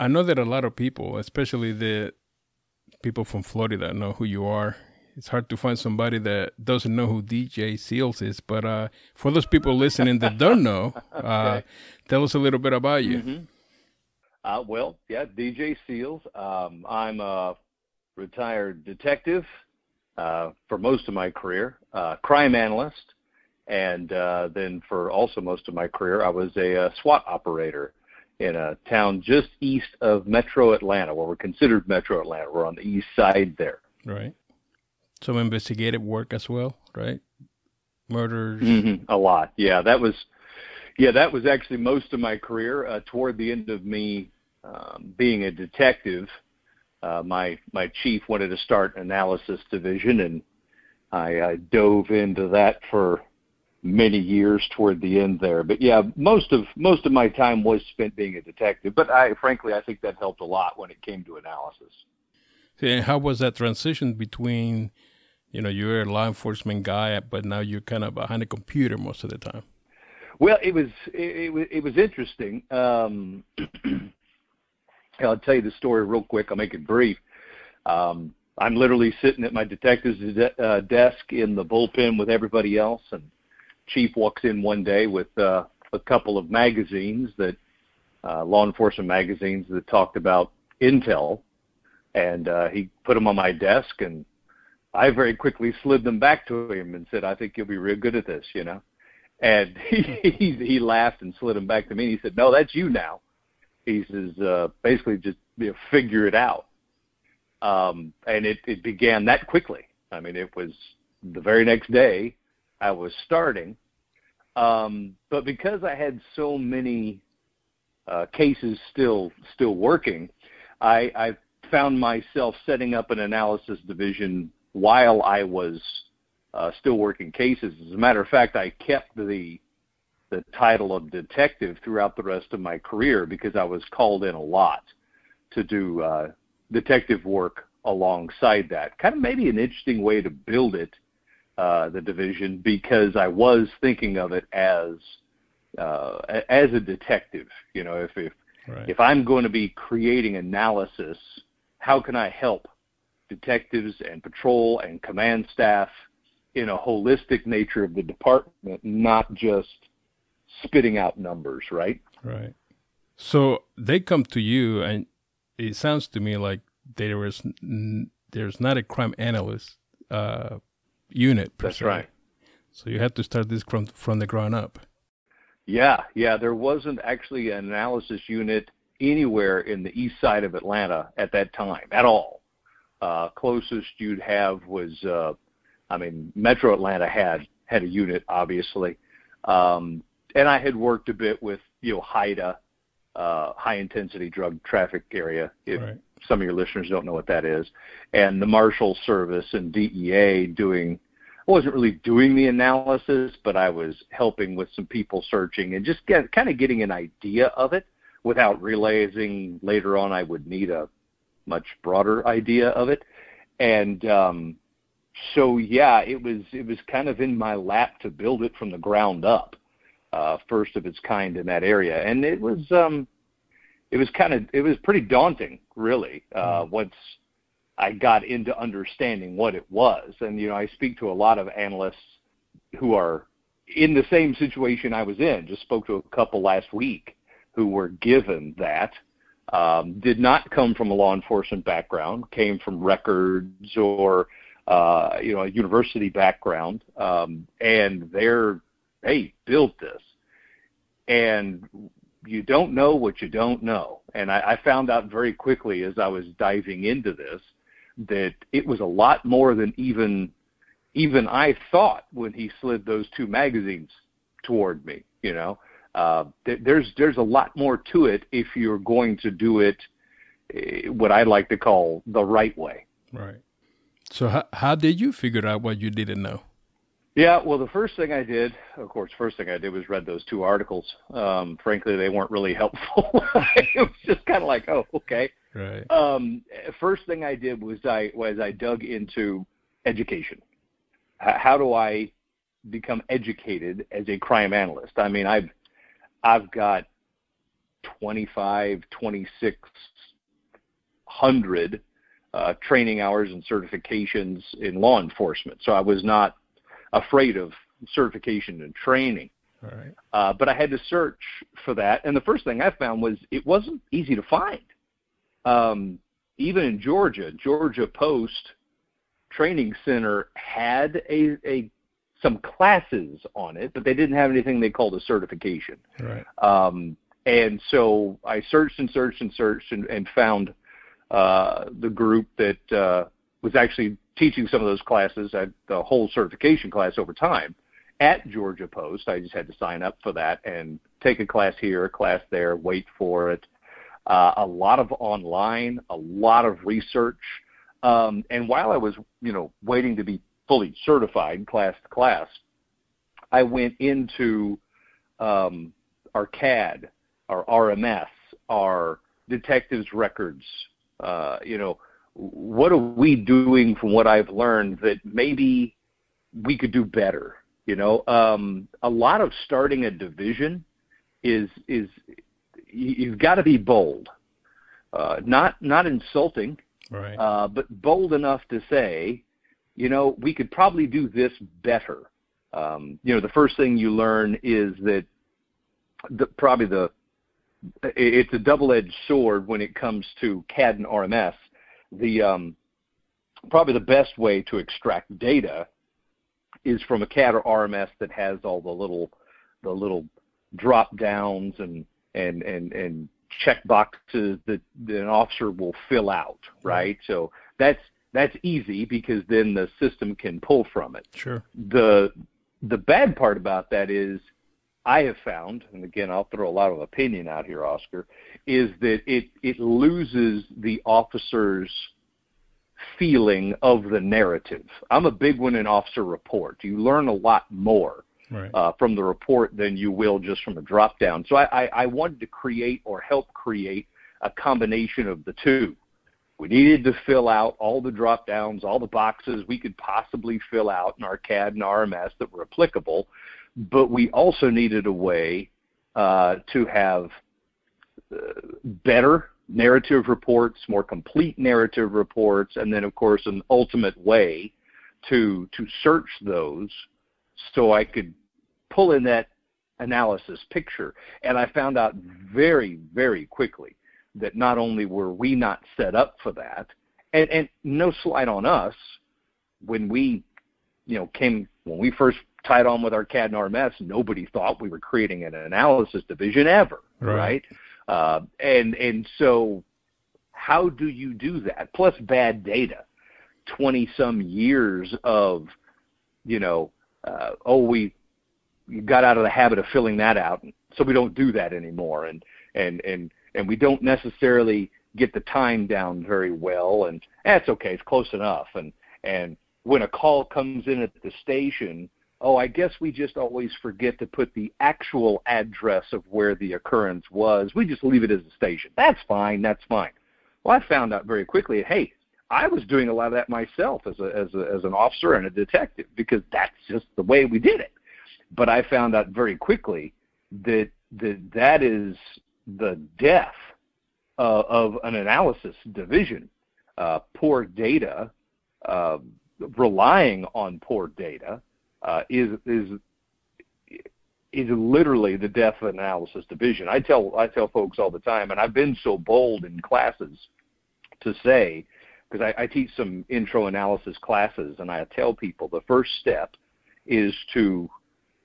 I know that a lot of people, especially the people from Florida, know who you are. It's hard to find somebody that doesn't know who DJ Seals is. But uh, for those people listening that don't know, uh, okay. tell us a little bit about you. Mm-hmm. Uh, well, yeah, DJ Seals. Um, I'm a retired detective uh, for most of my career, uh, crime analyst, and uh, then for also most of my career, I was a, a SWAT operator in a town just east of Metro Atlanta, where we're considered Metro Atlanta. We're on the east side there. Right. Some investigative work as well, right? Murders. Mm-hmm. A lot. Yeah, that was. Yeah, that was actually most of my career. Uh, toward the end of me um, being a detective, uh, my my chief wanted to start an analysis division, and I, I dove into that for many years toward the end there. But yeah, most of most of my time was spent being a detective. But I frankly I think that helped a lot when it came to analysis. How was that transition between, you know, you're a law enforcement guy, but now you're kind of behind a computer most of the time? Well, it was it, it was it was interesting. Um, I'll tell you the story real quick. I'll make it brief. Um, I'm literally sitting at my detective's de- uh, desk in the bullpen with everybody else, and chief walks in one day with uh, a couple of magazines that uh, law enforcement magazines that talked about intel, and uh, he put them on my desk, and I very quickly slid them back to him and said, "I think you'll be real good at this," you know. And he he, he laughed and slid them back to me, and he said, "No, that's you now." He says, uh, basically, just you know, figure it out. Um, and it, it began that quickly. I mean, it was the very next day I was starting. Um, but because I had so many uh, cases still still working, I, I found myself setting up an analysis division while I was uh, still working cases. As a matter of fact, I kept the the title of detective throughout the rest of my career because I was called in a lot to do uh, detective work alongside that. Kind of maybe an interesting way to build it uh, the division because I was thinking of it as uh, as a detective. You know, if if right. if I'm going to be creating analysis, how can I help detectives and patrol and command staff in a holistic nature of the department, not just spitting out numbers, right? Right. So they come to you, and it sounds to me like there was there's not a crime analyst uh, unit. That's se. right. So you had to start this from from the ground up. Yeah, yeah. There wasn't actually an analysis unit anywhere in the east side of Atlanta at that time at all. Uh, closest you'd have was, uh, I mean, Metro Atlanta had had a unit, obviously, um, and I had worked a bit with you know HIDTA, uh, high intensity drug traffic area. If, right some of your listeners don't know what that is, and the Marshal Service and DEA doing. I wasn't really doing the analysis, but I was helping with some people searching and just get, kind of getting an idea of it without realizing later on I would need a much broader idea of it. And um, so yeah, it was it was kind of in my lap to build it from the ground up, uh, first of its kind in that area, and it was um, it was kind of it was pretty daunting, really, uh, mm-hmm. once I got into understanding what it was. And you know, I speak to a lot of analysts who are in the same situation I was in. Just spoke to a couple last week who were given that. Um, did not come from a law enforcement background, came from records or uh, you know a university background, um, and they're hey built this. And you don't know what you don't know. And I, I found out very quickly as I was diving into this that it was a lot more than even even I thought when he slid those two magazines toward me. You know, uh, th- there's there's a lot more to it if you're going to do it uh, what I like to call the right way. Right. So how how did you figure out what you didn't know? Yeah, well, the first thing I did, of course, first thing I did was read those two articles. Um, frankly, they weren't really helpful. it was just kind of like, oh, okay. Right. Um, first thing I did was I was I dug into education. H- how do I become educated as a crime analyst? I mean, I've I've got 25, 2600 uh, training hours and certifications in law enforcement. So I was not afraid of certification and training. Right. Uh, but I had to search for that, and the first thing I found was it wasn't easy to find. Um, even in Georgia, Georgia Post Training Center had a, a some classes on it, but they didn't have anything they called a certification. Right. Um, and so I searched and searched and searched and, and found uh, the group that uh, was actually teaching some of those classes at the whole certification class over time at Georgia Post. I just had to sign up for that and take a class here, a class there, wait for it. Uh, a lot of online, a lot of research. Um, and while I was, you know, waiting to be fully certified class to class, I went into um, our CAD, our RMS, our detectives records. Uh, you know, what are we doing from what I've learned that maybe we could do better? You know, um, a lot of starting a division is is you've got to be bold, uh, not not insulting, right? Uh, but bold enough to say, you know, we could probably do this better. Um, you know, the first thing you learn is that the, probably the it's a double-edged sword when it comes to CAD and RMS. The um, probably the best way to extract data is from a CAD or RMS that has all the little the little drop downs and and and and check boxes that, that an officer will fill out, right? So that's that's easy because then the system can pull from it. Sure. The the bad part about that is I have found, and again I'll throw a lot of opinion out here, Oscar, is that it it loses the officer's feeling of the narrative. I'm a big one in officer report. You learn a lot more right. uh, from the report than you will just from a drop down. So I, I, I wanted to create or help create a combination of the two. We needed to fill out all the drop downs, all the boxes we could possibly fill out in our CAD and RMS that were applicable, but we also needed a way uh, to have uh, better narrative reports, more complete narrative reports, and then of course an ultimate way to to search those so I could pull in that analysis picture. And I found out very, very quickly that not only were we not set up for that, and, and no slight on us, when we, you know, came when we first tied on with our CAD and RMS, nobody thought we were creating an analysis division ever, right? right? Uh, and and so, how do you do that? Plus bad data, twenty some years of, you know, uh, oh we got out of the habit of filling that out, so we don't do that anymore, and and and and we don't necessarily get the time down very well, and that's eh, okay, it's close enough, and and when a call comes in at the station oh, I guess we just always forget to put the actual address of where the occurrence was. We just leave it as a station. That's fine. That's fine. Well, I found out very quickly, hey, I was doing a lot of that myself as a, as a, as an officer and a detective because that's just the way we did it. But I found out very quickly that that that is the death uh, of an analysis division. Uh, poor data, uh, relying on poor data, uh, is is is literally the death analysis division. I tell I tell folks all the time, and I've been so bold in classes to say because I, I teach some intro analysis classes, and I tell people the first step is to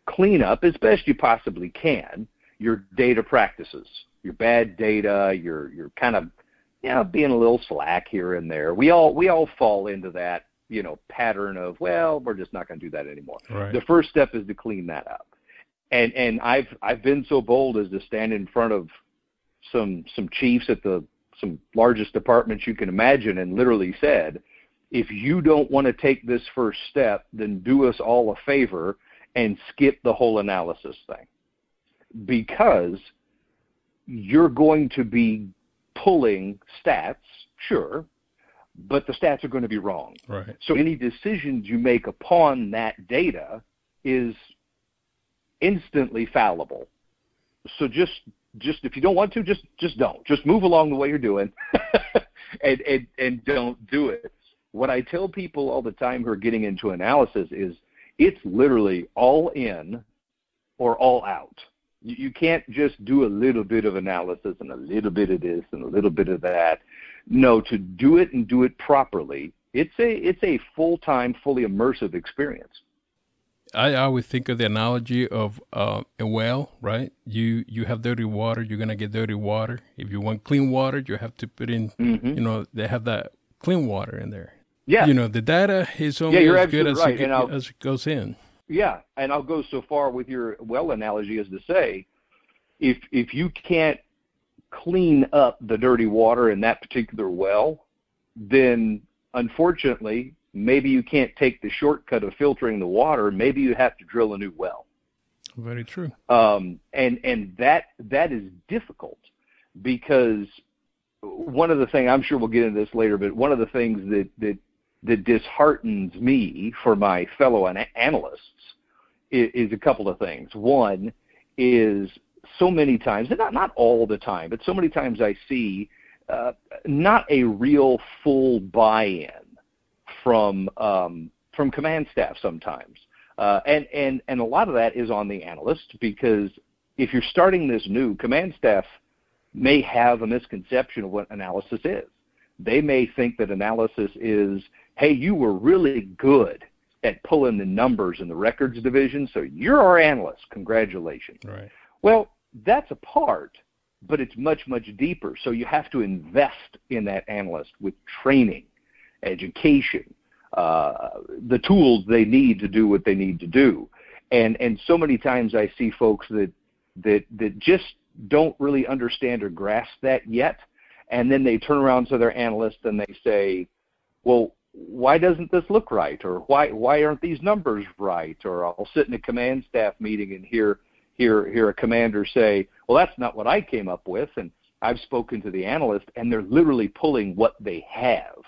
clean up as best you possibly can your data practices, your bad data, your your kind of you know being a little slack here and there. We all we all fall into that you know pattern of well we're just not going to do that anymore. Right. the first step is to clean that up. And and i've i've been so bold as to stand in front of some some chiefs at the some largest departments you can imagine and literally said if you don't want to take this first step then do us all a favor and skip the whole analysis thing. Because you're going to be pulling stats sure but the stats are going to be wrong. Right. So any decisions you make upon that data is instantly fallible. So just just if you don't want to, just just don't. Just move along the way you're doing, and and and don't do it. What I tell people all the time who are getting into analysis is it's literally all in or all out. You, you can't just do a little bit of analysis and a little bit of this and a little bit of that. No, to do it and do it properly, it's a it's a full time, fully immersive experience. I always think of the analogy of uh, a well, right? You you have dirty water, you're gonna get dirty water. If you want clean water, you have to put in, mm-hmm. you know, they have that clean water in there. Yeah, you know, the data is only yeah, as good as, right. it, as it goes in. Yeah, and I'll go so far with your well analogy as to say, if if you can't clean up the dirty water in that particular well, then unfortunately maybe you can't take the shortcut of filtering the water. Maybe you have to drill a new well. Very true. Um, and and that that is difficult because one of the things I'm sure we'll get into this later, but one of the things that that that disheartens me for my fellow analysts is, is a couple of things. One is so many times, and not not all the time, but so many times I see uh, not a real full buy-in from um, from command staff sometimes, uh, and and and a lot of that is on the analyst because if you're starting this new, command staff may have a misconception of what analysis is. They may think that analysis is, hey, you were really good at pulling the numbers in the records division, so you're our analyst. Congratulations. Right. Well, that's a part, but it's much, much deeper. So you have to invest in that analyst with training education, uh, the tools they need to do what they need to do. And and so many times I see folks that that that just don't really understand or grasp that yet, and then they turn around to their analyst and they say, "Well, why doesn't this look right?" or "Why why aren't these numbers right?" or I'll sit in a command staff meeting and hear hear hear a commander say, "Well, that's not what I came up with," and I've spoken to the analyst, and they're literally pulling what they have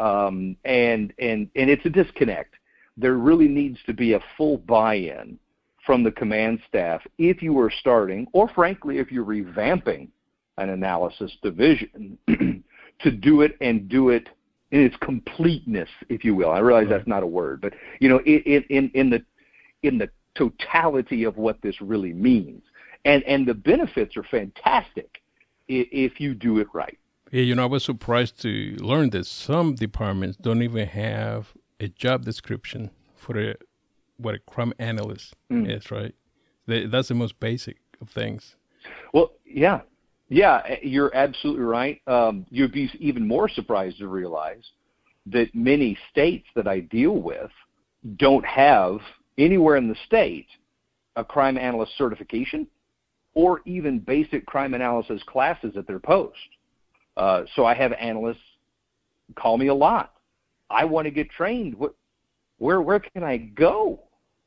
um, and and and it's a disconnect. There really needs to be a full buy-in from the command staff if you are starting, or frankly, if you're revamping an analysis division, to do it and do it in its completeness, if you will. I realize right. that's not a word, but you know, in in in the in the totality of what this really means, and and the benefits are fantastic if you do it right. Yeah, you know, I was surprised to learn that some departments don't even have a job description for a, what a crime analyst mm. is, right? That's the most basic of things. Well, yeah. Yeah, eh, you're absolutely right. Um, you'd be even more surprised to realize that many states that I deal with don't have anywhere in the state a crime analyst certification or even basic crime analysis classes at their post. Uh, so I have analysts call me a lot. I want to get trained. What, where where can I go?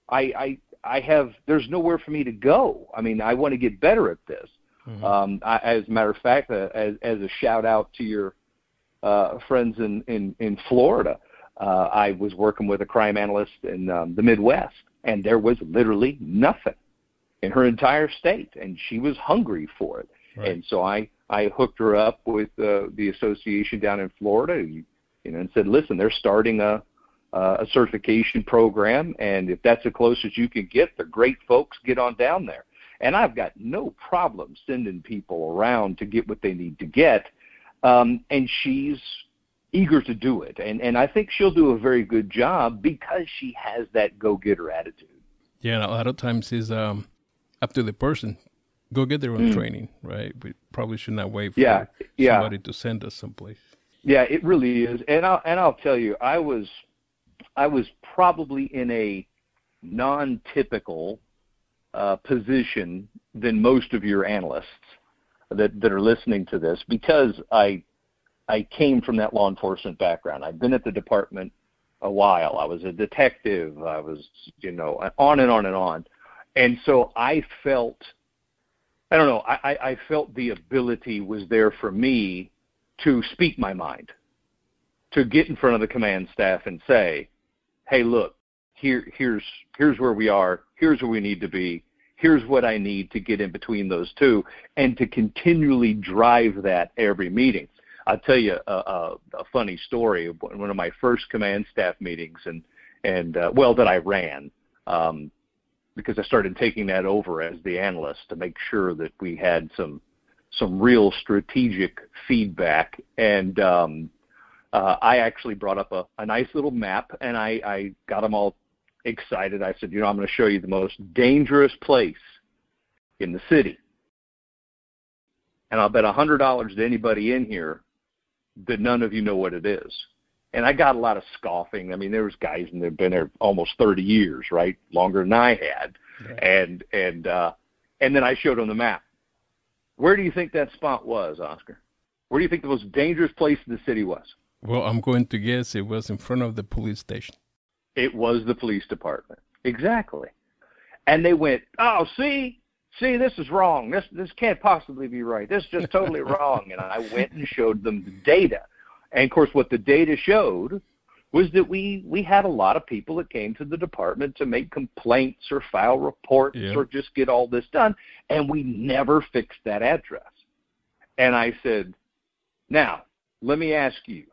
I I I have there's nowhere for me to go. I mean, I want to get better at this. Mm-hmm. Um, I, as a matter of fact, uh, as as a shout out to your uh, friends in in in Florida, uh, I was working with a crime analyst in um, the Midwest, and there was literally nothing in her entire state, and she was hungry for it. Right. And so I I hooked her up with uh, the association down in Florida, you, you know, and said, listen, they're starting a uh, a certification program, and if that's the closest you can get, the great folks get on down there. And I've got no problem sending people around to get what they need to get. Um, and she's eager to do it, and and I think she'll do a very good job because she has that go-getter attitude. Yeah, and a lot of times is um, up to the person go get their own mm. training, right? We probably should not wait for yeah, yeah. somebody to send us someplace. Yeah, it really is. And I'll and I'll tell you, I was I was probably in a non-typical uh, position than most of your analysts that that are listening to this because I I came from that law enforcement background. I've been at the department a while. I was a detective. I was, you know, on and on and on. And so I felt I don't know. I, I felt the ability was there for me to speak my mind, to get in front of the command staff and say, "Hey, look, here, here's here's where we are. Here's where we need to be. Here's what I need to get in between those two, and to continually drive that every meeting. I'll tell you a, a, a funny story. One of my first command staff meetings, and and uh, well, that I ran. Um, because I started taking that over as the analyst to make sure that we had some some real strategic feedback. And um, uh, I actually brought up a, a nice little map, and I, I got them all excited. I said, you know, I'm going to show you the most dangerous place in the city. And I'll bet a hundred dollars to anybody in here that none of you know what it is and I got a lot of scoffing. I mean, there was guys and they've been there almost 30 years, right? Longer than I had. Yeah. And and uh and then I showed them the map. Where do you think that spot was, Oscar? Where do you think the most dangerous place in the city was? Well, I'm going to guess it was in front of the police station. It was the police department. Exactly. And they went, "Oh, see? See, this is wrong. This this can't possibly be right. This is just totally wrong." And I went and showed them the data and of course, what the data showed was that we we had a lot of people that came to the department to make complaints or file reports yeah. or just get all this done, and we never fixed that address. And I said, now let me ask you,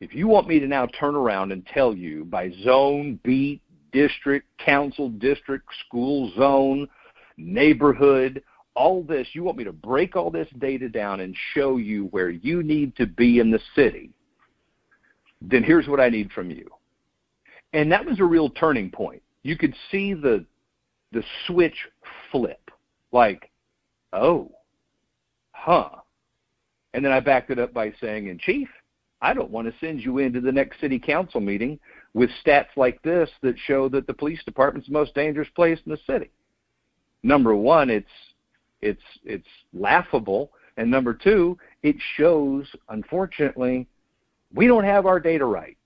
if you want me to now turn around and tell you by zone, beat, district, council, district, school zone, neighborhood, all this, you want me to break all this data down and show you where you need to be in the city, then here's what I need from you. And that was a real turning point. You could see the the switch flip. Like, oh, huh. And then I backed it up by saying, and chief, I don't want to send you into the next city council meeting with stats like this that show that the police department's the most dangerous place in the city. Number one, it's it's it's laughable, and number two, it shows unfortunately we don't have our data right.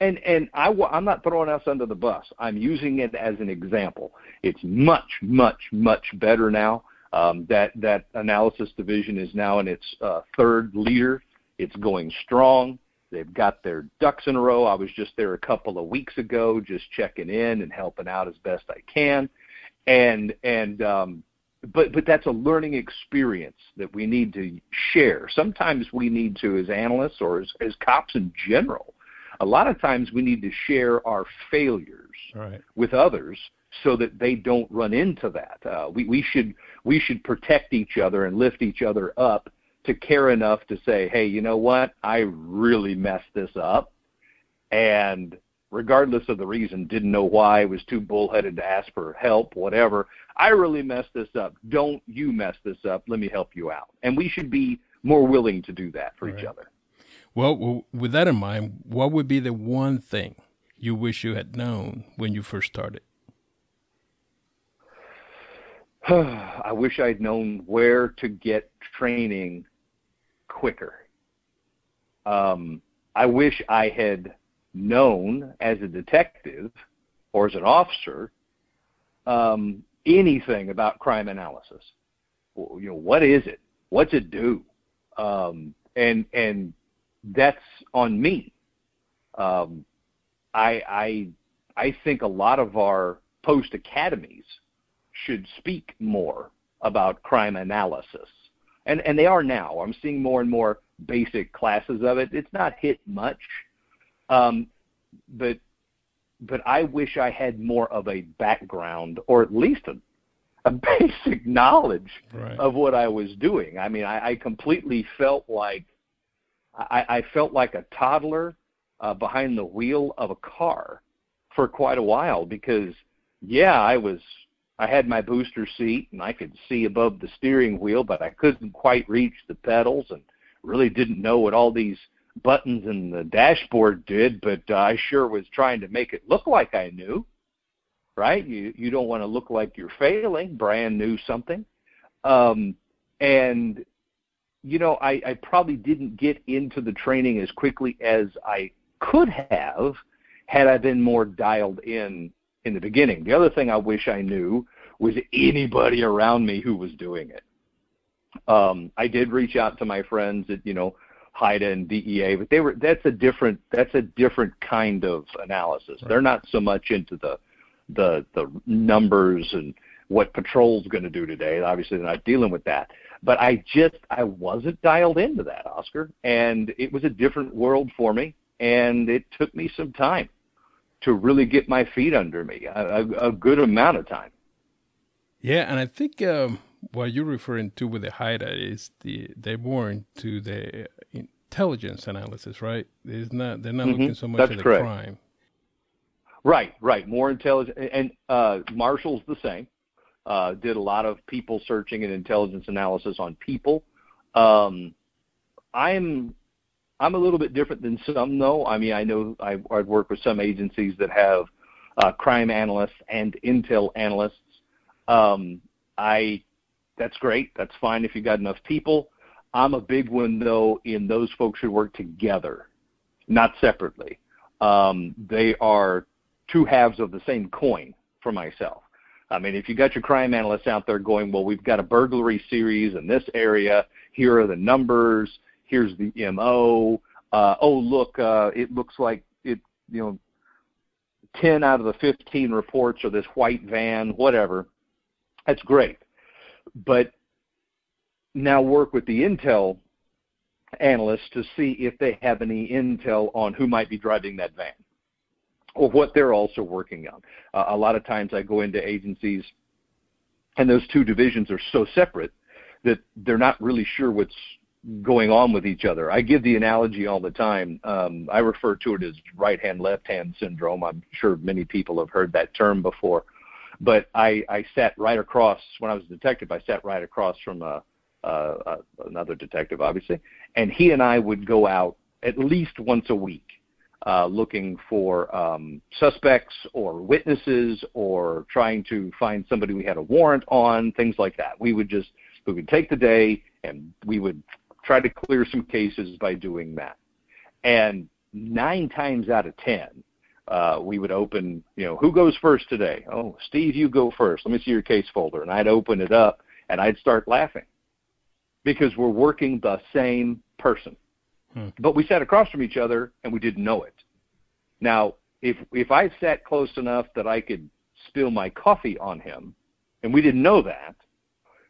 And and I I'm not throwing us under the bus. I'm using it as an example. It's much much much better now. Um, that that analysis division is now in its uh, third leader. It's going strong. They've got their ducks in a row. I was just there a couple of weeks ago, just checking in and helping out as best I can. And and um, but but that's a learning experience that we need to share. Sometimes we need to, as analysts or as, as cops in general, a lot of times we need to share our failures right. with others so that they don't run into that. Uh, we we should we should protect each other and lift each other up to care enough to say, hey, you know what, I really messed this up, and regardless of the reason, didn't know why, was too bullheaded to ask for help, whatever. I really messed this up. Don't you mess this up. Let me help you out. And we should be more willing to do that for right. each other. Well, well, with that in mind, what would be the one thing you wish you had known when you first started? I wish I'd known where to get training quicker. Um, I wish I had known as a detective or as an officer um, anything about crime analysis. You know, what is it? What's it do? Um, and and that's on me. Um, I I I think a lot of our post academies should speak more about crime analysis, and and they are now. I'm seeing more and more basic classes of it. It's not hit much, um, but but I wish I had more of a background or at least a, a basic knowledge right. of what I was doing. I mean, I, I completely felt like I, I felt like a toddler uh, behind the wheel of a car for quite a while because yeah, I was I had my booster seat and I could see above the steering wheel, but I couldn't quite reach the pedals and really didn't know what all these buttons in the dashboard did, but uh, I sure was trying to make it look like I knew. Right? You you don't want to look like you're failing. Brand new something, um, and you know I, I probably didn't get into the training as quickly as I could have had I been more dialed in in the beginning. The other thing I wish I knew was anybody around me who was doing it. Um, I did reach out to my friends at you know HIDTA and DEA, but they were that's a different that's a different kind of analysis. Right. They're not so much into the the the numbers and what patrol's going to do today. Obviously, they're not dealing with that. But I just I wasn't dialed into that, Oscar, and it was a different world for me, and it took me some time to really get my feet under me, a, a, good amount of time. Yeah, and I think um, what you're referring to with the HIDTA is the they're more into the intelligence analysis, right? It's not they're not mm-hmm. looking so much That's at the correct. crime. Right, right. More intelligence, and uh, Marshall's the same. Uh, did a lot of people searching and intelligence analysis on people. Um, I'm I'm a little bit different than some, though. I mean, I know I, I've worked with some agencies that have uh, crime analysts and intel analysts. Um, I that's great. That's fine if you got enough people. I'm a big one though in those folks who work together, not separately. Um, they are two halves of the same coin for myself. I mean, if you got your crime analysts out there going, well, we've got a burglary series in this area. Here are the numbers. Here's the MO. Uh, oh, look, uh, it looks like it. You know, ten out of the fifteen reports are this white van, whatever. That's great, but now work with the intel analysts to see if they have any intel on who might be driving that van or what they're also working on. Uh, a lot of times I go into agencies and those two divisions are so separate that they're not really sure what's going on with each other. I give the analogy all the time. Um, I refer to it as right hand, left hand syndrome. I'm sure many people have heard that term before. But I, I sat right across, when I was a detective, I sat right across from a, uh, uh, another detective, obviously, and he and I would go out at least once a week uh, looking for um, suspects or witnesses or trying to find somebody we had a warrant on, things like that. We would just we would take the day and we would try to clear some cases by doing that. And nine times out of ten, uh, we would open, you know, who goes first today? Oh, Steve, you go first. Let me see your case folder. And I'd open it up and I'd start laughing because we're working the same person. Hmm. But we sat across from each other and we didn't know it. Now, if if I sat close enough that I could spill my coffee on him, and we didn't know that,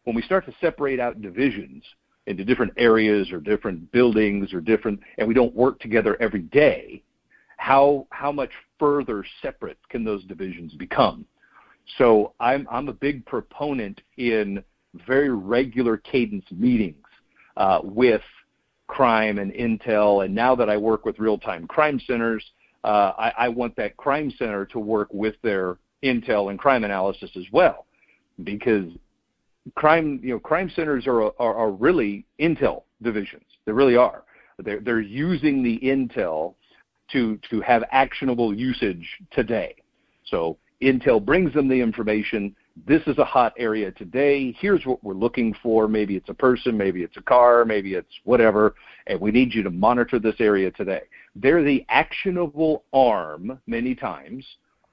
when we start to separate out divisions into different areas or different buildings or different, and we don't work together every day, how how much further separate can those divisions become? So I'm I'm a big proponent in very regular cadence meetings uh, with crime and intel, and now that I work with real-time crime centers, uh, I, I want that crime center to work with their intel and crime analysis as well, because crime you know crime centers are are, are really intel divisions. They really are. They're they're using the intel to to have actionable usage today. So Intel brings them the information. This is a hot area today. Here's what we're looking for. Maybe it's a person, maybe it's a car, maybe it's whatever, and we need you to monitor this area today. They're the actionable arm, many times,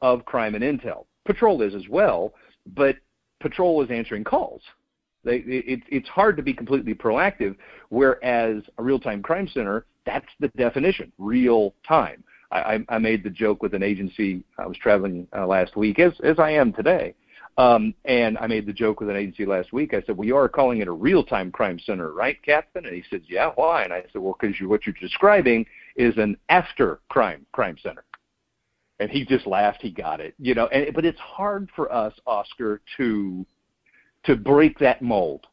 of crime and intel. Patrol is as well, but patrol is answering calls. They, it, it's hard to be completely proactive, whereas a real-time crime center, that's the definition, real time. I, I made the joke with an agency. I was traveling uh, last week, as as I am today, um, and I made the joke with an agency last week. I said, "We are calling it a real-time crime center, right, Captain?" And he said, "Yeah, why?" And I said, "Well, because you, what you're describing is an after crime crime center." And he just laughed. He got it, you know. And but it's hard for us, Oscar, to to break that mold,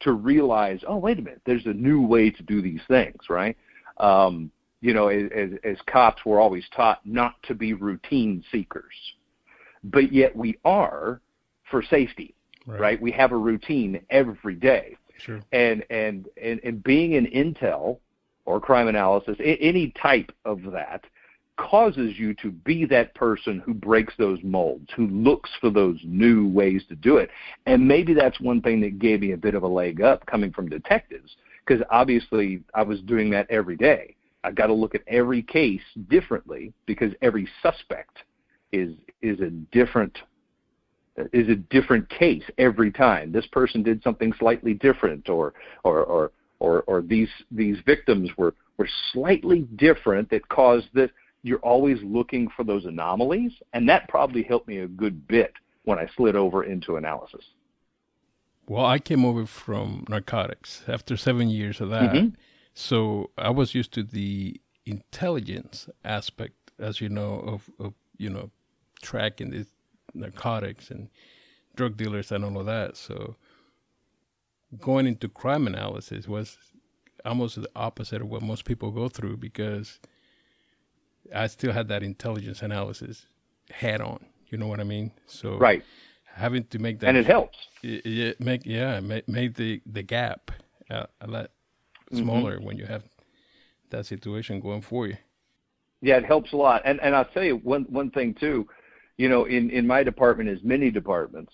to realize, oh, wait a minute, there's a new way to do these things, right? Um, you know, as, as cops, we're always taught not to be routine seekers but yet we are for safety, right? right? We have a routine every day. Sure. And, and and and being in intel or crime analysis, any type of that, causes you to be that person who breaks those molds, who looks for those new ways to do it. And maybe that's one thing that gave me a bit of a leg up coming from detectives, because obviously I was doing that every day. I got to look at every case differently because every suspect is is a different is a different case every time. This person did something slightly different, or or or or, or these these victims were were slightly different that caused that you're always looking for those anomalies, and that probably helped me a good bit when I slid over into analysis. Well, I came over from narcotics after seven years of that. Mm-hmm. So I was used to the intelligence aspect, as you know, of, of you know, tracking these narcotics and drug dealers and all of that. So going into crime analysis was almost the opposite of what most people go through because I still had that intelligence analysis head on. You know what I mean? So right, having to make that and it helps. It, make yeah, make, make the the gap a, a lot mm-hmm. smaller mm-hmm. when you have that situation going for you. Yeah, it helps a lot. And and I'll tell you one one thing too. You know, in in my department, as many departments,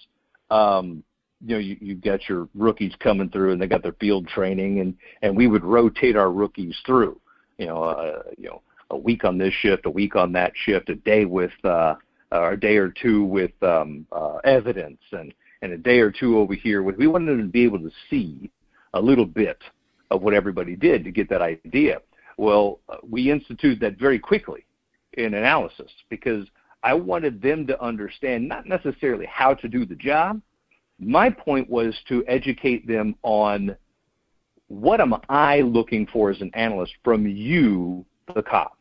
um, you know, you, you got your rookies coming through, and they got their field training, and and we would rotate our rookies through. You know, uh, you know, a week on this shift, a week on that shift, a day with uh, or a day or two with um, uh, evidence, and and a day or two over here. With we wanted them to be able to see a little bit of what everybody did to get that idea. Well, we instituted that very quickly in analysis because I wanted them to understand not necessarily how to do the job. My point was to educate them on what am I looking for as an analyst from you, the cop?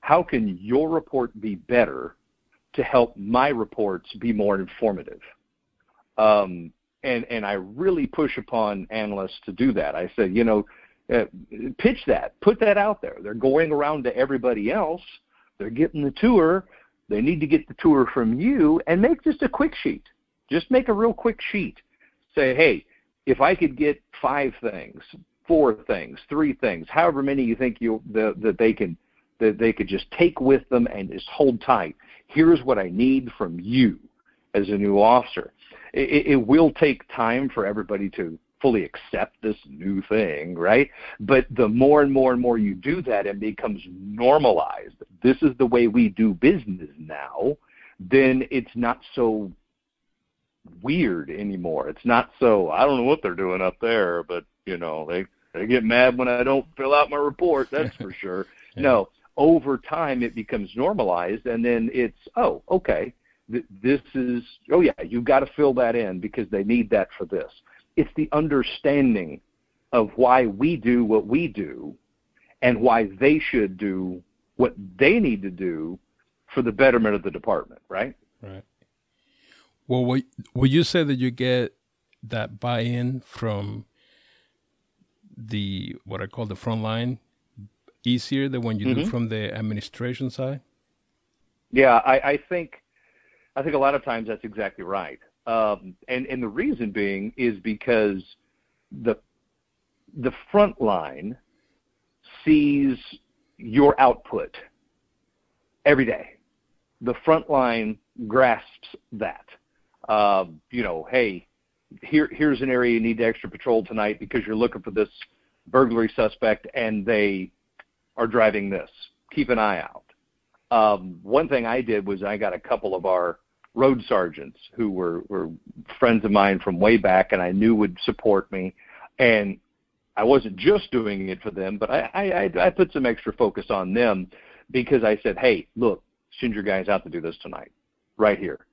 How can your report be better to help my reports be more informative? Um, and and I really push upon analysts to do that. I said, you know, uh, pitch that, put that out there. They're going around to everybody else. They're getting the tour. They need to get the tour from you, and make just a quick sheet. Just make a real quick sheet. Say, hey, if I could get five things, four things, three things, however many you think you the, that they can that they could just take with them and just hold tight. Here's what I need from you as a new officer. It, it will take time for everybody to fully accept this new thing, right? But the more and more and more you do that and becomes normalized, this is the way we do business now, then it's not so weird anymore. It's not so I don't know what they're doing up there, but you know, they they get mad when I don't fill out my report, that's for sure. yeah. No, over time it becomes normalized and then it's oh, okay. this is oh yeah, you've got to fill that in because they need that for this it's the understanding of why we do what we do and why they should do what they need to do for the betterment of the department, right? Right. Well, will, will you say that you get that buy-in from the what I call the front line easier than when you mm-hmm. do from the administration side? Yeah, I, I think I think a lot of times that's exactly right. Um, and, and the reason being is because the, the front line sees your output every day. The front line grasps that. Um, you know, hey, here, here's an area you need to extra patrol tonight because you're looking for this burglary suspect and they are driving this. Keep an eye out. Um, one thing I did was I got a couple of our road sergeants who were, were friends of mine from way back and I knew would support me. And I wasn't just doing it for them, but I, I, I put some extra focus on them because I said, hey, look, send your guys out to do this tonight, right here.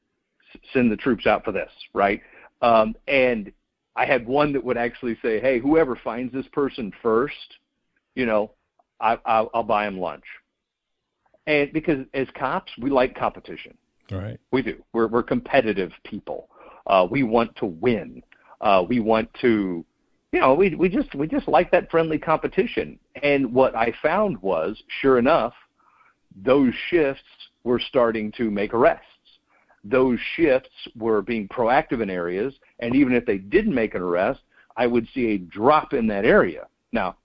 Send the troops out for this, right? Um, and I had one that would actually say, hey, whoever finds this person first, you know, I, I'll, I'll buy him lunch. And because as cops, we like competition Right. We do. We're we're competitive people. Uh, we want to win. Uh, we want to, you know, we we just we just like that friendly competition. And what I found was, sure enough, those shifts were starting to make arrests. Those shifts were being proactive in areas, and even if they didn't make an arrest, I would see a drop in that area. Now,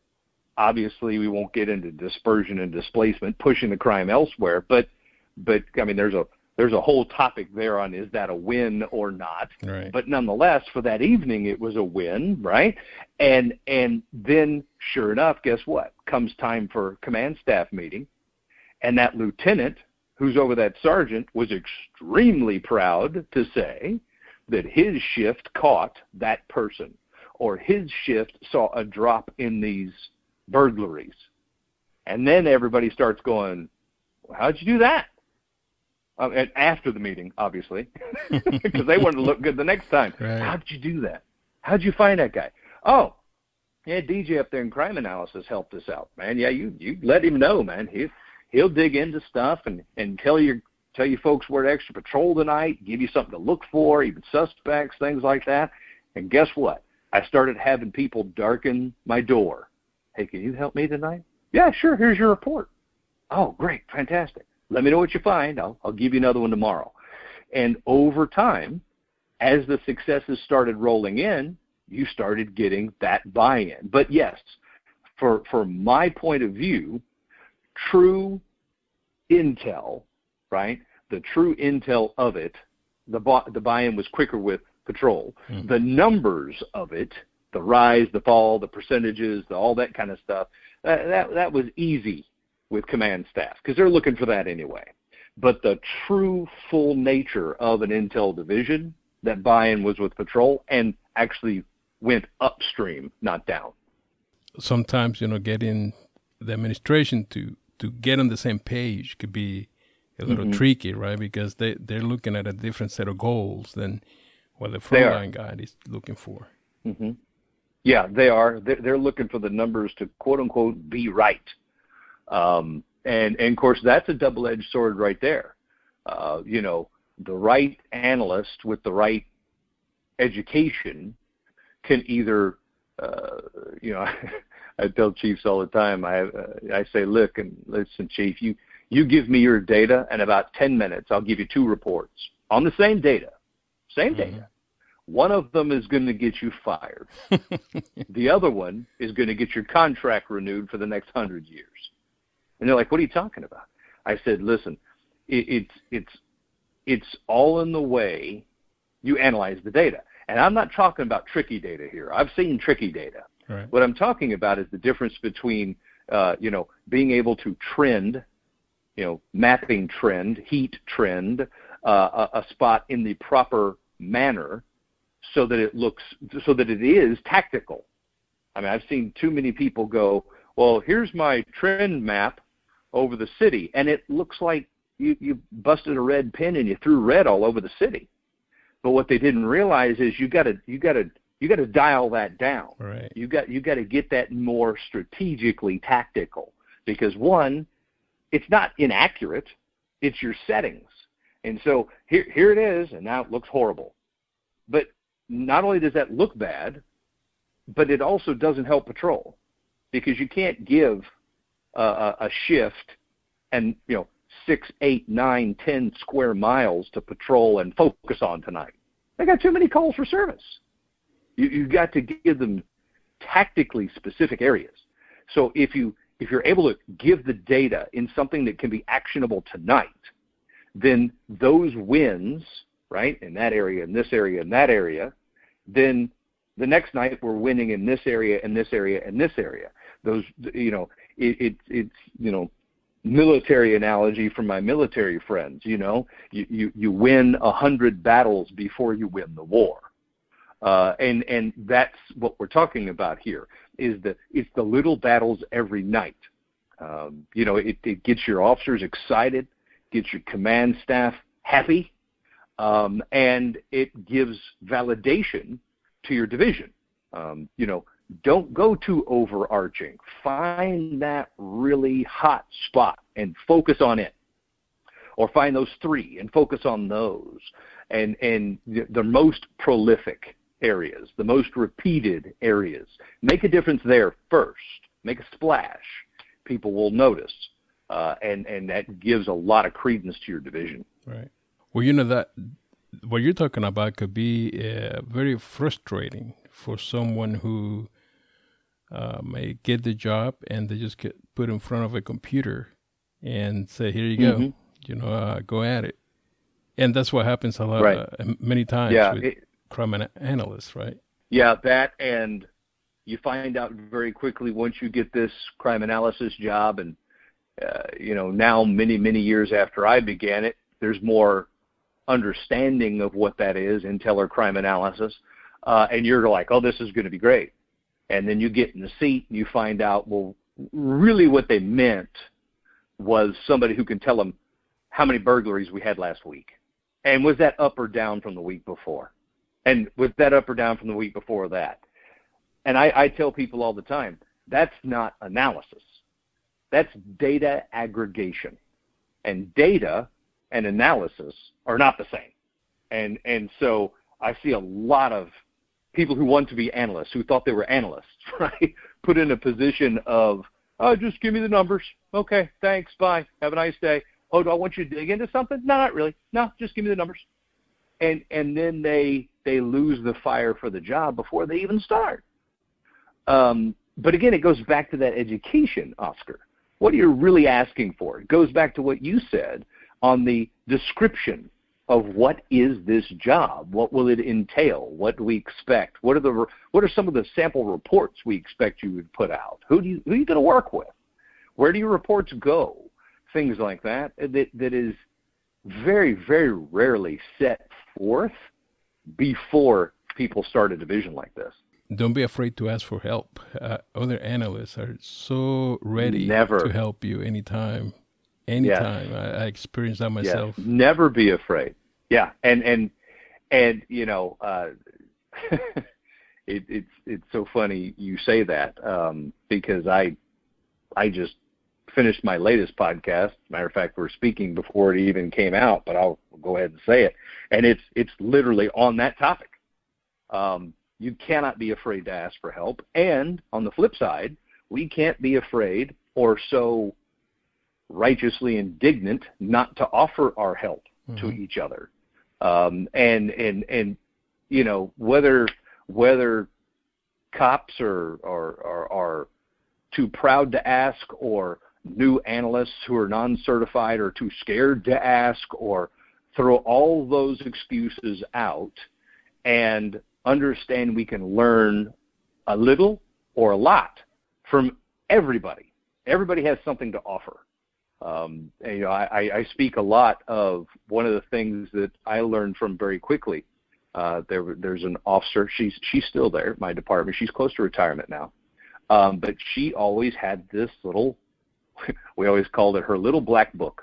obviously, we won't get into dispersion and displacement, pushing the crime elsewhere, but but I mean, there's a there's a whole topic there on is that a win or not. Right. But nonetheless, for that evening, it was a win, right? And and then, sure enough, guess what? Comes time for command staff meeting, and that lieutenant who's over that sergeant was extremely proud to say that his shift caught that person, or his shift saw a drop in these burglaries. And then everybody starts going, well, "How'd you do that?" Uh, and after the meeting, obviously, because they wanted to look good the next time. Right. How did you do that? How did you find that guy? Oh, yeah, DJ up there in crime analysis helped us out, man. Yeah, you you let him know, man. He he'll dig into stuff and and tell you tell you folks where to extra patrol tonight, give you something to look for, even suspects, things like that. And guess what? I started having people darken my door. Hey, can you help me tonight? Yeah, sure. Here's your report. Oh, great, fantastic. Let me know what you find. I'll I'll give you another one tomorrow. And over time, as the successes started rolling in, you started getting that buy-in. But yes, for for my point of view, true intel, right? The true intel of it, the the buy-in was quicker with patrol. Mm. The numbers of it, the rise, the fall, the percentages, the, all that kind of stuff, that that, that was easy with command staff because they're looking for that anyway. But the true full nature of an intel division, that buy-in was with patrol and actually went upstream, not down. Sometimes you know getting the administration to to get on the same page could be a little Mhm. tricky, right? Because they they're looking at a different set of goals than what the frontline guy is looking for. hmm Yeah, they are. They're, they're looking for the numbers to quote unquote be right, um, and and of course that's a double-edged sword right there. Uh, you know, the right analyst with the right education can either, uh, you know, I tell chiefs all the time. I uh, I say, look and listen, chief, you you give me your data, and about ten minutes, I'll give you two reports on the same data, same Mhm. data. One of them is going to get you fired. The other one is going to get your contract renewed for the next hundred years. And they're like, "What are you talking about?" I said, "Listen, it, it's it's it's all in the way you analyze the data. And I'm not talking about tricky data here. I've seen tricky data. Right. What I'm talking about is the difference between, uh, you know, being able to trend, you know, mapping trend, heat trend, uh, a, a spot in the proper manner, so that it looks, so that it is tactical. I mean, I've seen too many people go, well, here's my trend map over the city, and it looks like you, you busted a red pen and you threw red all over the city. But what they didn't realize is you got to you got to you got to dial that down. Right. You got you got to get that more strategically tactical because one, it's not inaccurate, it's your settings. And so here here it is, and now it looks horrible. But not only does that look bad, but it also doesn't help patrol because you can't give a, shift and you know six, eight, nine, ten square miles to patrol and focus on tonight. They got too many calls for service. You you got to give them tactically specific areas. So if you if you're able to give the data in something that can be actionable tonight, then those wins, right, in that area, in this area, in that area, then the next night we're winning in this area, in this area, in this area. Those, you know, it, it it's you know, military analogy from my military friends. You know, you you, you win a hundred battles before you win the war. Uh, and and that's what we're talking about here is the it's the little battles every night. Um, you know, it, it gets your officers excited, gets your command staff happy, um, and it gives validation to your division. Um, you know, don't go too overarching. Find that really hot spot and focus on it, or find those three and focus on those, and and the, most prolific areas, the most repeated areas. Make a difference there first. Make a splash. People will notice, uh, and and that gives a lot of credence to your division. Right. Well, you know that what you're talking about could be uh, very frustrating for someone who uh, may get the job and they just get put in front of a computer and say, "Here you go," Mhm. you know, uh, go at it. And that's what happens a lot, Right. uh, many times Yeah, with it- crime ana- analysts, right? Yeah, that and you find out very quickly once you get this crime analysis job, and uh, you know now many many years after I began it, there's more understanding of what that is, intel or crime analysis, uh, and you're like, oh, this is going to be great, and then you get in the seat and you find out, well, really what they meant was somebody who can tell them how many burglaries we had last week, and was that up or down from the week before, and was that up or down from the week before that. And I, I tell people all the time that's not analysis, that's data aggregation, and data and analysis are not the same. And and so I see a lot of people who want to be analysts, who thought they were analysts, right? Put in a position of, oh, just give me the numbers. Okay, thanks, bye, have a nice day. Oh, do I want you to dig into something? No, not really. No, just give me the numbers. And and then they they lose the fire for the job before they even start. Um, but again, it goes back to that education, Oscar. What are you really asking for? It goes back to what you said on the description of what is this job? What will it entail? What do we expect? What are the what are some of the sample reports we expect you would put out? Who do you who are you going to work with? Where do your reports go? Things like that that that is very very rarely set forth before people start a division like this. Don't be afraid to ask for help. Uh, other analysts are so ready Never. to help you anytime anytime. Yes. I, I experienced that myself. Yes. Never be afraid. Yeah, and and and you know, uh, it, it's it's so funny you say that um, because I I just finished my latest podcast. Matter of fact, we're speaking before it even came out, but I'll go ahead and say it, and it's it's literally on that topic. Um, you cannot be afraid to ask for help, and on the flip side, we can't be afraid or so righteously indignant not to offer our help mm-hmm. to each other. Um, and and and you know whether whether cops are, are are are too proud to ask or new analysts who are non-certified or too scared to ask or throw all those excuses out and understand we can learn a little or a lot from everybody. Everybody has something to offer. Um, and, you know, I, I speak a lot of one of the things that I learned from very quickly. Uh, there, there's an officer. She's she's still there. My department. She's close to retirement now, um, but she always had this little. We always called it her little black book,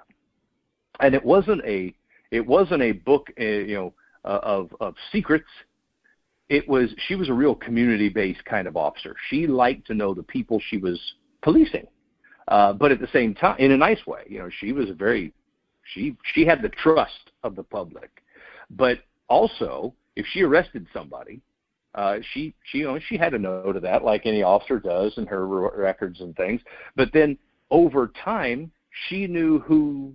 and it wasn't a it wasn't a book, uh, you know, uh, of of secrets. It was she was a real community based kind of officer. She liked to know the people she was policing uh, but at the same time, in a nice way, you know, she was a very, she she had the trust of the public, but also if she arrested somebody, uh, she she you know she had a note of that like any officer does in her records and things. But then over time, she knew who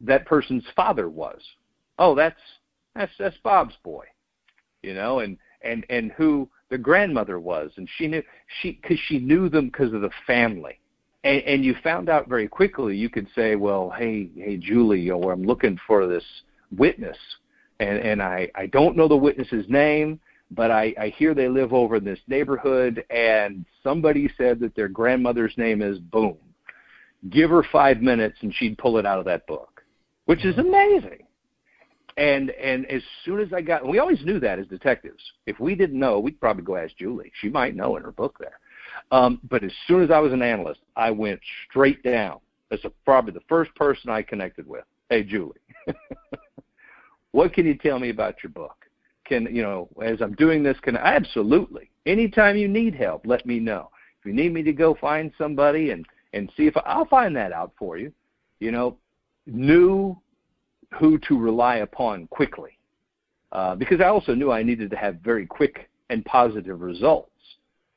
that person's father was. Oh, that's that's that's Bob's boy, you know, and and and who the grandmother was, and she knew she because she knew them because of the family and, and you found out very quickly. You could say, "Well, hey, hey, Julie, you know, I'm looking for this witness, and and I I don't know the witness's name." but I, I hear they live over in this neighborhood, and somebody said that their grandmother's name is Boom. Give her five minutes, and she'd pull it out of that book, which is mm-hmm. amazing. And and as soon as I got, we always knew that as detectives. If we didn't know, we'd probably go ask Julie. She might know in her book there. Um, but as soon as I was an analyst, I went straight down. That's a, probably the first person I connected with. Hey, Julie, what can you tell me about your book? Can you know as I'm doing this? Can I, absolutely anytime you need help, let me know. If you need me to go find somebody and and see if I, I'll find that out for you. You know, knew who to rely upon quickly uh, because I also knew I needed to have very quick and positive results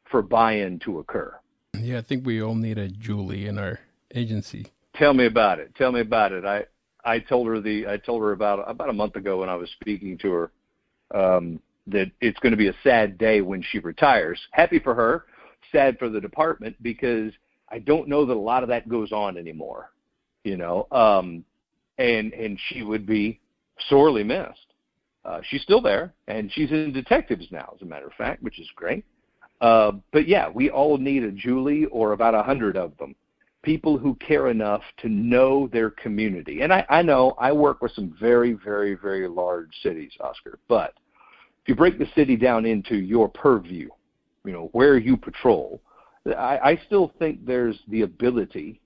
for buy-in to occur. Yeah, I think we all need a Julie in our agency. Tell me about it. Tell me about it. I I told her the I told her about about a month ago when I was speaking to her um, that it's going to be a sad day when she retires. Happy for her, sad for the department because I don't know that a lot of that goes on anymore. You know, um, and and she would be sorely missed. Uh, she's still there, and she's in detectives now, as a matter of fact, which is great. Uh, but yeah, we all need a Julie or about a hundred of them. People who care enough to know their community. And I, I know I work with some very, very, very large cities, Oscar. But if you break the city down into your purview, you know, where you patrol, I, I still think there's the ability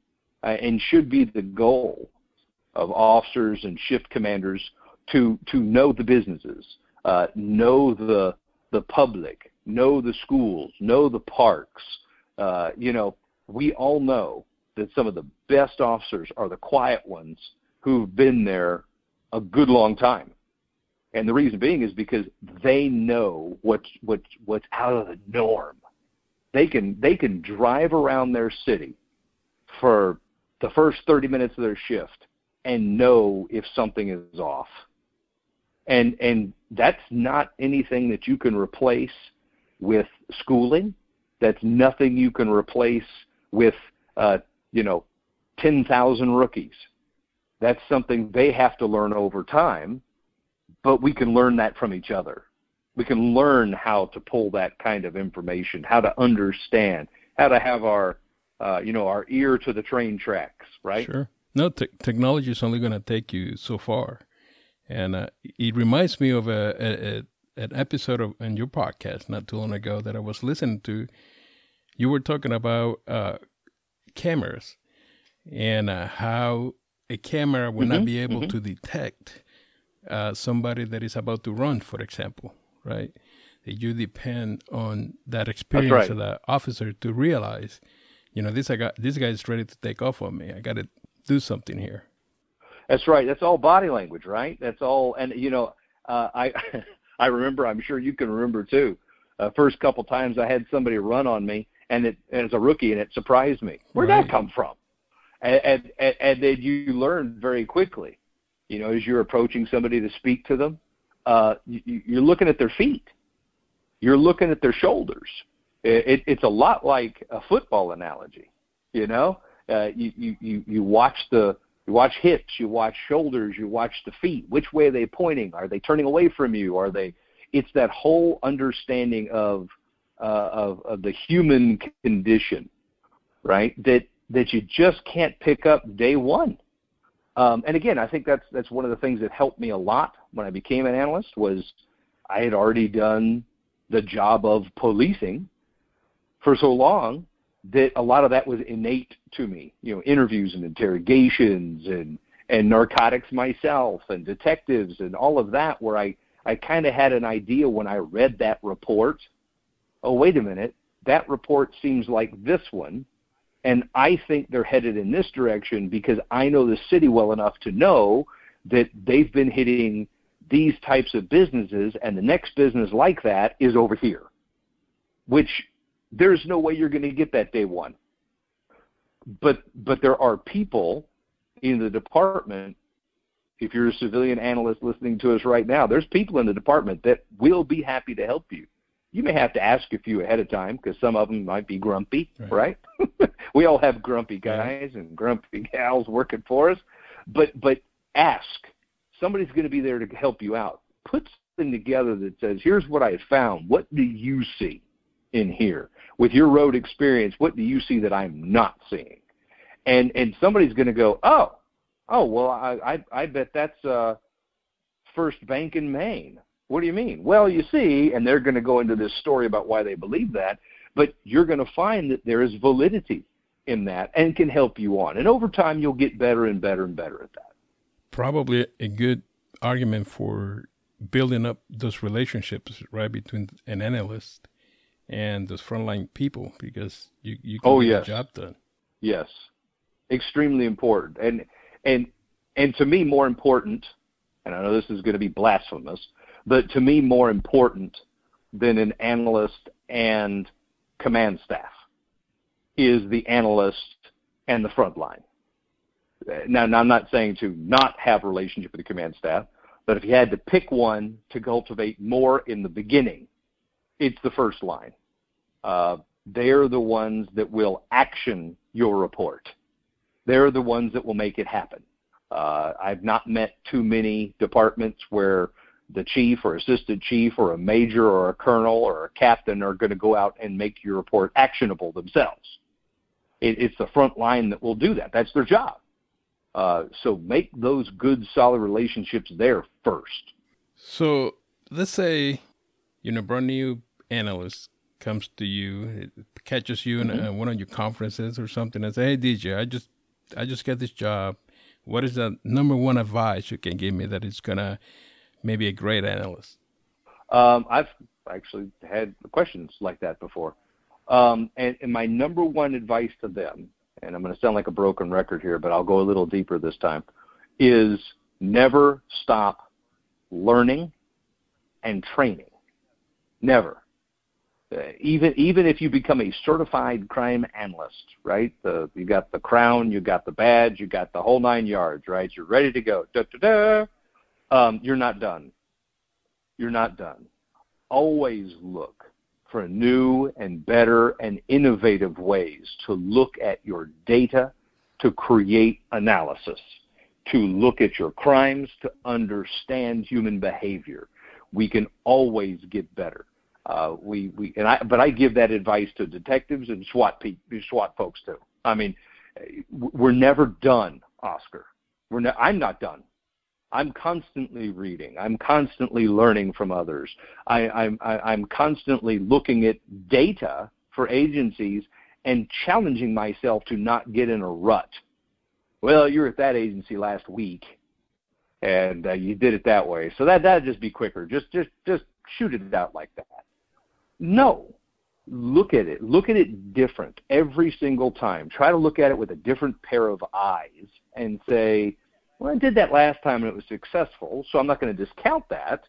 uh, and should be the goal of officers and shift commanders to to know the businesses, uh, know the the public, know the schools, know the parks. Uh, you know, we all know that some of the best officers are the quiet ones who've been there a good long time. And the reason being is because they know what's what's what's out of the norm. They can they can drive around their city for the first 30 minutes of their shift and know if something is off. And and that's not anything that you can replace with schooling. That's nothing you can replace with uh, you know 10,000 rookies. That's something they have to learn over time, but we can learn that from each other. We can learn how to pull that kind of information, how to understand, how to have our uh, you know our ear to the train tracks, right? Sure. No, te- technology is only going to take you so far. And uh, it reminds me of a, a, a, an episode of in your podcast not too long ago that I was listening to. You were talking about uh, cameras and uh, how a camera will mm-hmm, not be able mm-hmm. to detect uh, somebody that is about to run, for example, right? That you depend on that experience right. of the officer to realize, you know, this I got this guy is ready to take off on me. I got to do something here. That's right. That's all body language, right? That's all. And you know, uh, I I remember. I'm sure you can remember too. Uh, first couple times I had somebody run on me, and it and as a rookie, and it surprised me. Where'd right. that come from? And, and and and then you learn very quickly. You know, as you're approaching somebody to speak to them, uh, you, you're looking at their feet. You're looking at their shoulders. It, it, it's a lot like a football analogy. You know, uh, you, you, you you watch the you watch hips, you watch shoulders, you watch the feet. Which way are they pointing? Are they turning away from you? Are they? It's that whole understanding of uh, of, of the human condition, right? That that you just can't pick up day one. Um, and again, I think that's that's one of the things that helped me a lot when I became an analyst was I had already done the job of policing for so long that a lot of that was innate to me. You know, interviews and interrogations and and narcotics myself and detectives and all of that where I I kind of had an idea when I read that report. Oh, wait a minute. That report seems like this one. And I think they're headed in this direction because I know the city well enough to know that they've been hitting these types of businesses and the next business like that is over here. Which there's no way you're going to get that day one. But but there are people in the department. If you're a civilian analyst listening to us right now, there's people in the department that will be happy to help you. You may have to ask a few ahead of time because some of them might be grumpy, right? right? we all have grumpy guys and grumpy gals working for us, but but ask. Somebody's going to be there to help you out. Put something together that says, "Here's what I found. What do you see in here?" With your road experience, what do you see that I'm not seeing? And and somebody's going to go, oh, oh, well, I I, I bet that's uh, First Bank in Maine. What do you mean? Well, you see, and they're going to go into this story about why they believe that, but you're going to find that there is validity in that and can help you on. And over time, you'll get better and better and better at that. Probably a good argument for building up those relationships, right, between an analyst and those frontline people because you you can oh, get yes. the job done. Yes, extremely important, and and and to me more important. And I know this is going to be blasphemous, but to me more important than an analyst and command staff is the analyst and the front line. Now, now, I'm not saying to not have a relationship with the command staff, but if you had to pick one to cultivate more in the beginning, it's the first line. Uh, they're the ones that will action your report. They're the ones that will make it happen. Uh, I've not met too many departments where the chief or assistant chief or a major or a colonel or a captain are going to go out and make your report actionable themselves. It, it's the front line that will do that. That's their job. Uh, so make those good, solid relationships there first. So let's say, you know, brand new analyst comes to you, catches you in mm-hmm. a, one of your conferences or something, and say, "Hey, DJ, I just I just got this job What is the number one advice you can give me that is gonna maybe a great analyst? Um, I've actually had questions like that before. Um, and, and my number one advice to them, and I'm going to sound like a broken record here, but I'll go a little deeper this time, is never stop learning and training. Never. Uh, even even if you become a certified crime analyst, right? The you got the crown, you got the badge, you got the whole nine yards, right? You're ready to go. Da, da, da. Um, you're not done. You're not done. Always look for new and better and innovative ways to look at your data to create analysis, to look at your crimes, to understand human behavior. We can always get better. Uh, we, we, and I, but I give that advice to detectives and SWAT pe- SWAT folks too. I mean, we're never done, Oscar. We're ne- I'm not done. I'm constantly reading. I'm constantly learning from others. I, I'm, I, I'm constantly looking at data for agencies and challenging myself to not get in a rut. Well, you were at that agency last week, and uh, you did it that way. So that that'd just be quicker. Just just just shoot it out like that. No, look at it. Look at it different every single time. Try to look at it with a different pair of eyes and say, well, I did that last time and it was successful, so I'm not going to discount that.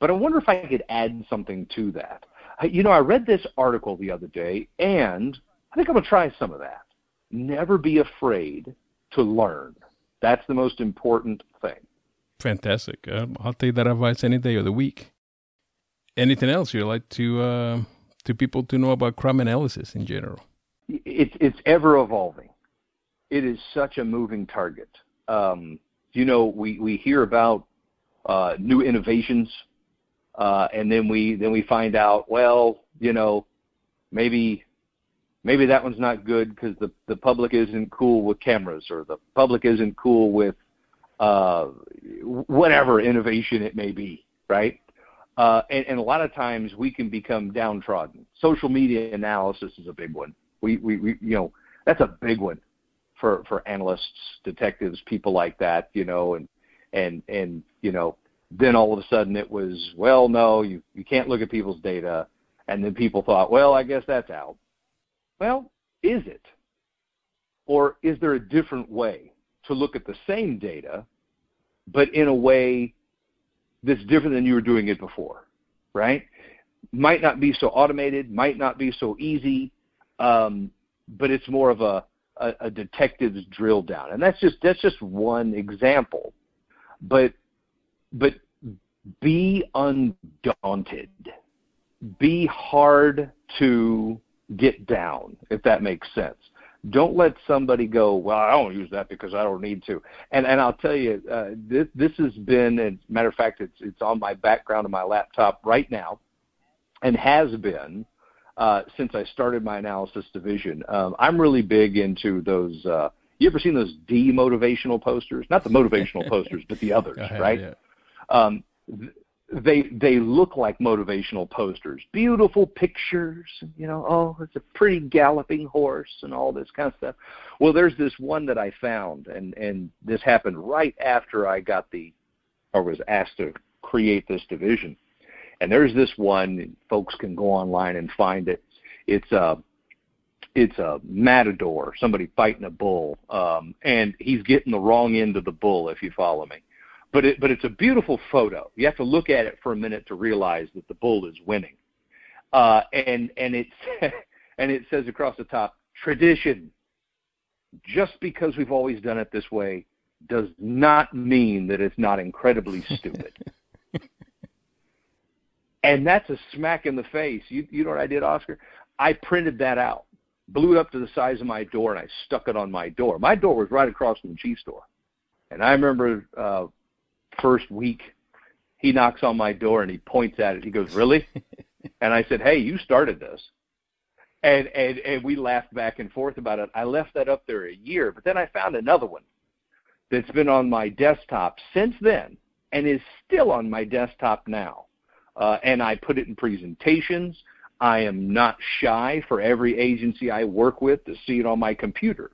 But I wonder if I could add something to that. You know, I read this article the other day, and I think I'm going to try some of that. Never be afraid to learn. That's the most important thing. Fantastic. Um, I'll take that advice any day of the week. Anything else you'd like to uh, to people to know about crime analysis in general? It's it's ever evolving. It is such a moving target um, you know, we, we hear about uh, new innovations, uh, and then we then we find out, well, you know, maybe maybe that one's not good because the the public isn't cool with cameras, or the public isn't cool with uh, whatever innovation it may be, right? Uh, and, and a lot of times we can become downtrodden. Social media analysis is a big one. We, we, we you know, that's a big one for for analysts, detectives, people like that, you know, and and and you know, then all of a sudden it was, well, no, you you can't look at people's data, and then people thought, well, I guess that's out. Well, is it? Or is there a different way to look at the same data, but in a way that's different than you were doing it before, right? Might not be so automated, might not be so easy, um, but it's more of a a, a detective's drill down, and that's just that's just one example. But but be undaunted. Be hard to get down, if that makes sense. Don't let somebody go, well, I don't use that because I don't need to. And and I'll tell you, uh, this this has been, as a matter of fact, it's it's on my background of my laptop right now, and has been uh, since I started my analysis division. Um, I'm really big into those. Uh, you ever seen those demotivational posters? Not the motivational posters, but the others, ahead, right? Yeah. Um, they they look like motivational posters. Beautiful pictures, you know. Oh, it's a pretty galloping horse and all this kind of stuff. Well, there's this one that I found, and and this happened right after I got the, or was asked to create this division. And there's this one, folks can go online and find it. It's a it's a matador, somebody fighting a bull, um, and he's getting the wrong end of the bull, if you follow me. But it, but it's a beautiful photo. You have to look at it for a minute to realize that the bull is winning. Uh, and and it's and it says across the top, tradition. Just because we've always done it this way does not mean that it's not incredibly stupid. And that's a smack in the face. You, you know what I did, Oscar? I printed that out, blew it up to the size of my door, and I stuck it on my door. My door was right across from the cheese store. And I remember uh, first week, he knocks on my door and he points at it. He goes, "Really?" and I said, "Hey, you started this." And and and we laughed back and forth about it. I left that up there a year, but then I found another one that's been on my desktop since then and is still on my desktop now uh, and I put it in presentations. I am not shy for every agency I work with to see it on my computer.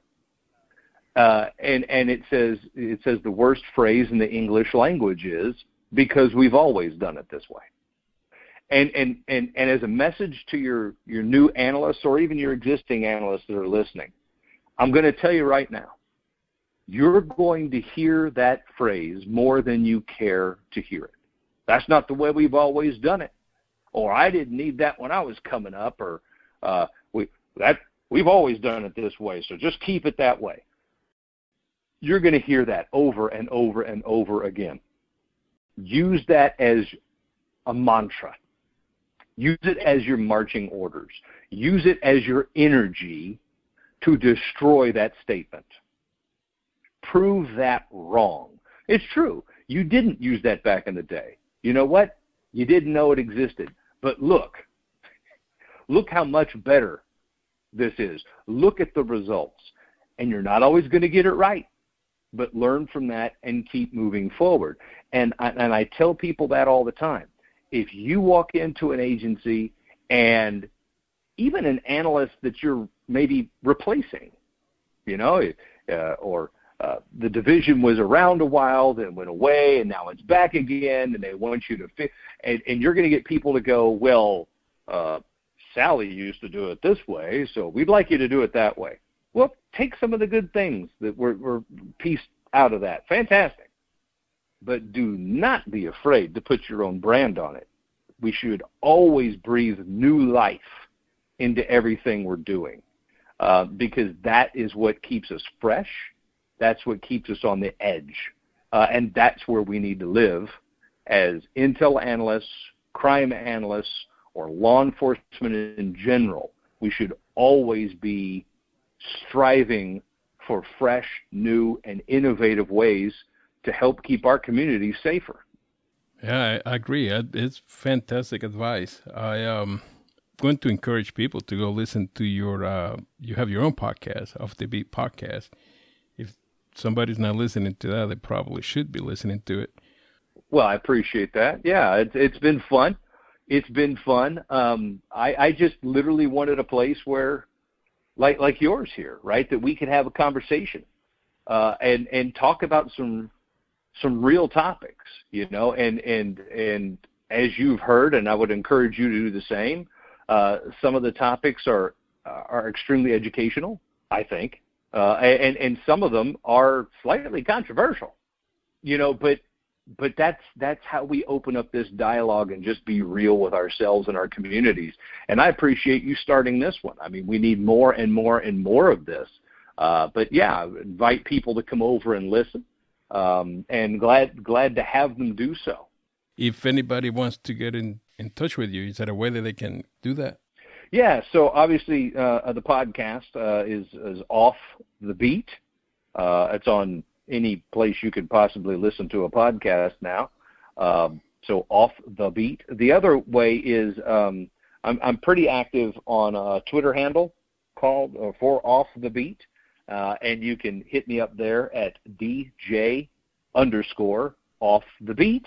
Uh, and and it says it says the worst phrase in the English language is because we've always done it this way. And and and and as a message to your your new analysts or even your existing analysts that are listening, I'm going to tell you right now, you're going to hear that phrase more than you care to hear it. That's not the way we've always done it. Or I didn't need that when I was coming up, or uh, we that we've always done it this way, so just keep it that way. You're going to hear that over and over and over again. Use that as a mantra. Use it as your marching orders. Use it as your energy to destroy that statement. Prove that wrong. It's true. You didn't use that back in the day. You know what? You didn't know it existed. But look, look how much better this is. Look at the results. And you're not always going to get it right, but learn from that and keep moving forward. And I, and I tell people that all the time. If you walk into an agency and even an analyst that you're maybe replacing, you know, uh, or uh, the division was around a while, then went away, and now it's back again, and they want you to fit, and, and you're going to get people to go, well, uh, Sally used to do it this way, so we'd like you to do it that way. Take some of the good things that were, were pieced out of that. Fantastic. But do not be afraid to put your own brand on it. We should always breathe new life into everything we're doing uh, because that is what keeps us fresh. That's what keeps us on the edge. Uh, and that's where we need to live as intel analysts, crime analysts, or law enforcement in general. We should always be striving for fresh, new, and innovative ways to help keep our communities safer. Yeah, I, agree. It's fantastic advice. I um going to encourage people to go listen to your uh you have your own podcast, Off the Beat podcast. If somebody's not listening to that, they probably should be listening to it. Well, I appreciate that. Yeah, it's it's been fun. It's been fun. Um I I just literally wanted a place where like like yours here, right? That we could have a conversation uh, and and talk about some some real topics, you know. And and and as you've heard, and I would encourage you to do the same. Uh, some of the topics are are extremely educational, I think, uh, and and some of them are slightly controversial, you know. But but that's that's how we open up this dialogue and just be real with ourselves and our communities. And I appreciate you starting this one. I mean, we need more and more and more of this. Uh, but yeah, invite people to come over and listen, um, and glad glad to have them do so. If anybody wants to get in in touch with you, is there a way that they can do that? Yeah. So obviously, uh, the podcast uh, is is off the beat. Uh, it's on any place you could possibly listen to a podcast now. Um, so off the beat. The other way is um, I'm, I'm pretty active on a Twitter handle called uh, for off the beat, uh, and you can hit me up there at dj underscore off the beat.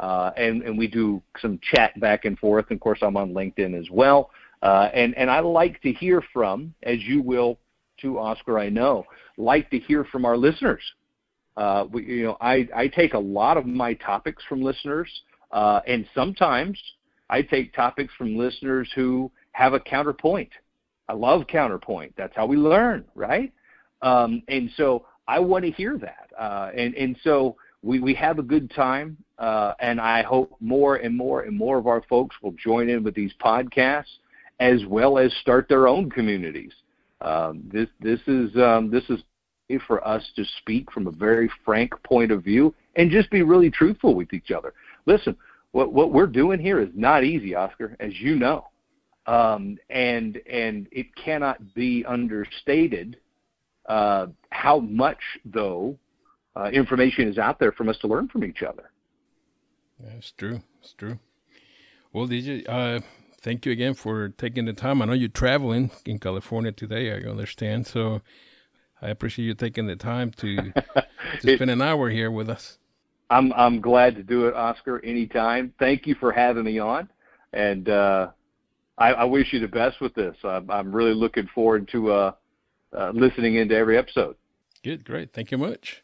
Uh, and, and we do some chat back and forth. And of course, I'm on LinkedIn as well. Uh, and, and I like to hear from, as you will to Oscar, I know, like to hear from our listeners. Uh, we, you know, I, I take a lot of my topics from listeners, uh, and sometimes I take topics from listeners who have a counterpoint. I love counterpoint. That's how we learn, right? Um, and so I want to hear that. Uh, and, and so we, we have a good time, uh, and I hope more and more and more of our folks will join in with these podcasts as well as start their own communities. Um, this this is um, this is for us to speak from a very frank point of view and just be really truthful with each other. Listen, what what we're doing here is not easy, Oscar, as you know, um, and and it cannot be understated uh, how much though uh, information is out there from us to learn from each other. That's true. It's true. Well, DJ, uh, thank you again for taking the time. I know you're traveling in California today. I understand. So I appreciate you taking the time to, to spend an hour here with us. I'm I'm glad to do it, Oscar. Anytime. Thank you for having me on, and uh, I, I, wish you the best with this. I'm, I'm really looking forward to uh, uh, listening into every episode. Good, great. Thank you much.